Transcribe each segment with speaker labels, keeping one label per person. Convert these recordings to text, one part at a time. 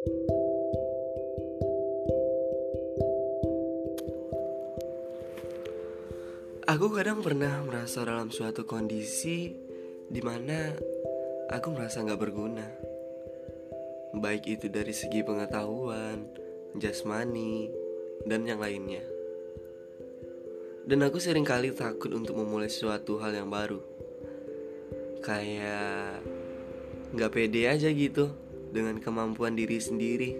Speaker 1: Aku kadang pernah merasa dalam suatu kondisi di mana aku merasa nggak berguna. Baik itu dari segi pengetahuan, jasmani, dan yang lainnya. Dan aku sering kali takut untuk memulai suatu hal yang baru. Kayak nggak pede aja gitu dengan kemampuan diri sendiri.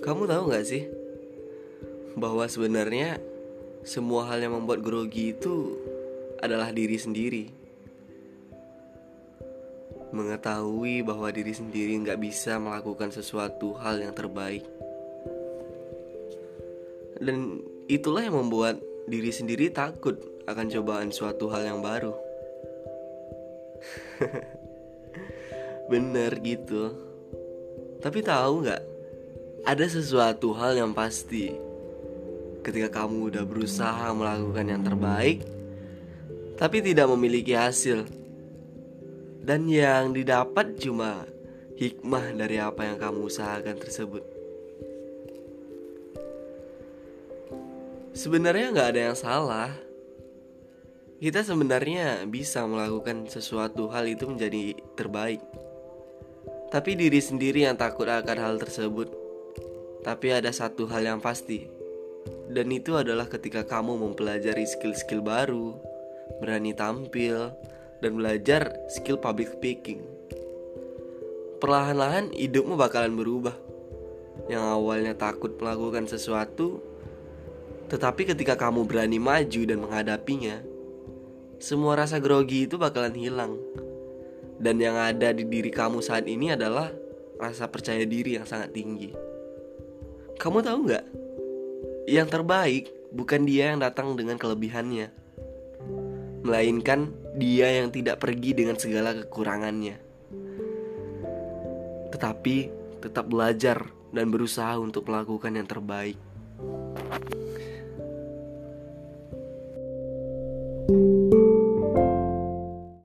Speaker 1: Kamu tahu nggak sih bahwa sebenarnya semua hal yang membuat grogi itu adalah diri sendiri. Mengetahui bahwa diri sendiri nggak bisa melakukan sesuatu hal yang terbaik. Dan itulah yang membuat diri sendiri takut akan cobaan suatu hal yang baru. Bener gitu. Tapi tahu nggak? Ada sesuatu hal yang pasti ketika kamu udah berusaha melakukan yang terbaik, tapi tidak memiliki hasil, dan yang didapat cuma hikmah dari apa yang kamu usahakan tersebut. Sebenarnya nggak ada yang salah. Kita sebenarnya bisa melakukan sesuatu hal itu menjadi terbaik. Tapi diri sendiri yang takut akan hal tersebut. Tapi ada satu hal yang pasti, dan itu adalah ketika kamu mempelajari skill-skill baru, berani tampil, dan belajar skill public speaking. Perlahan-lahan hidupmu bakalan berubah. Yang awalnya takut melakukan sesuatu, tetapi ketika kamu berani maju dan menghadapinya, semua rasa grogi itu bakalan hilang. Dan yang ada di diri kamu saat ini adalah rasa percaya diri yang sangat tinggi. Kamu tahu nggak? Yang terbaik bukan dia yang datang dengan kelebihannya, melainkan dia yang tidak pergi dengan segala kekurangannya, tetapi tetap belajar dan berusaha untuk melakukan yang terbaik.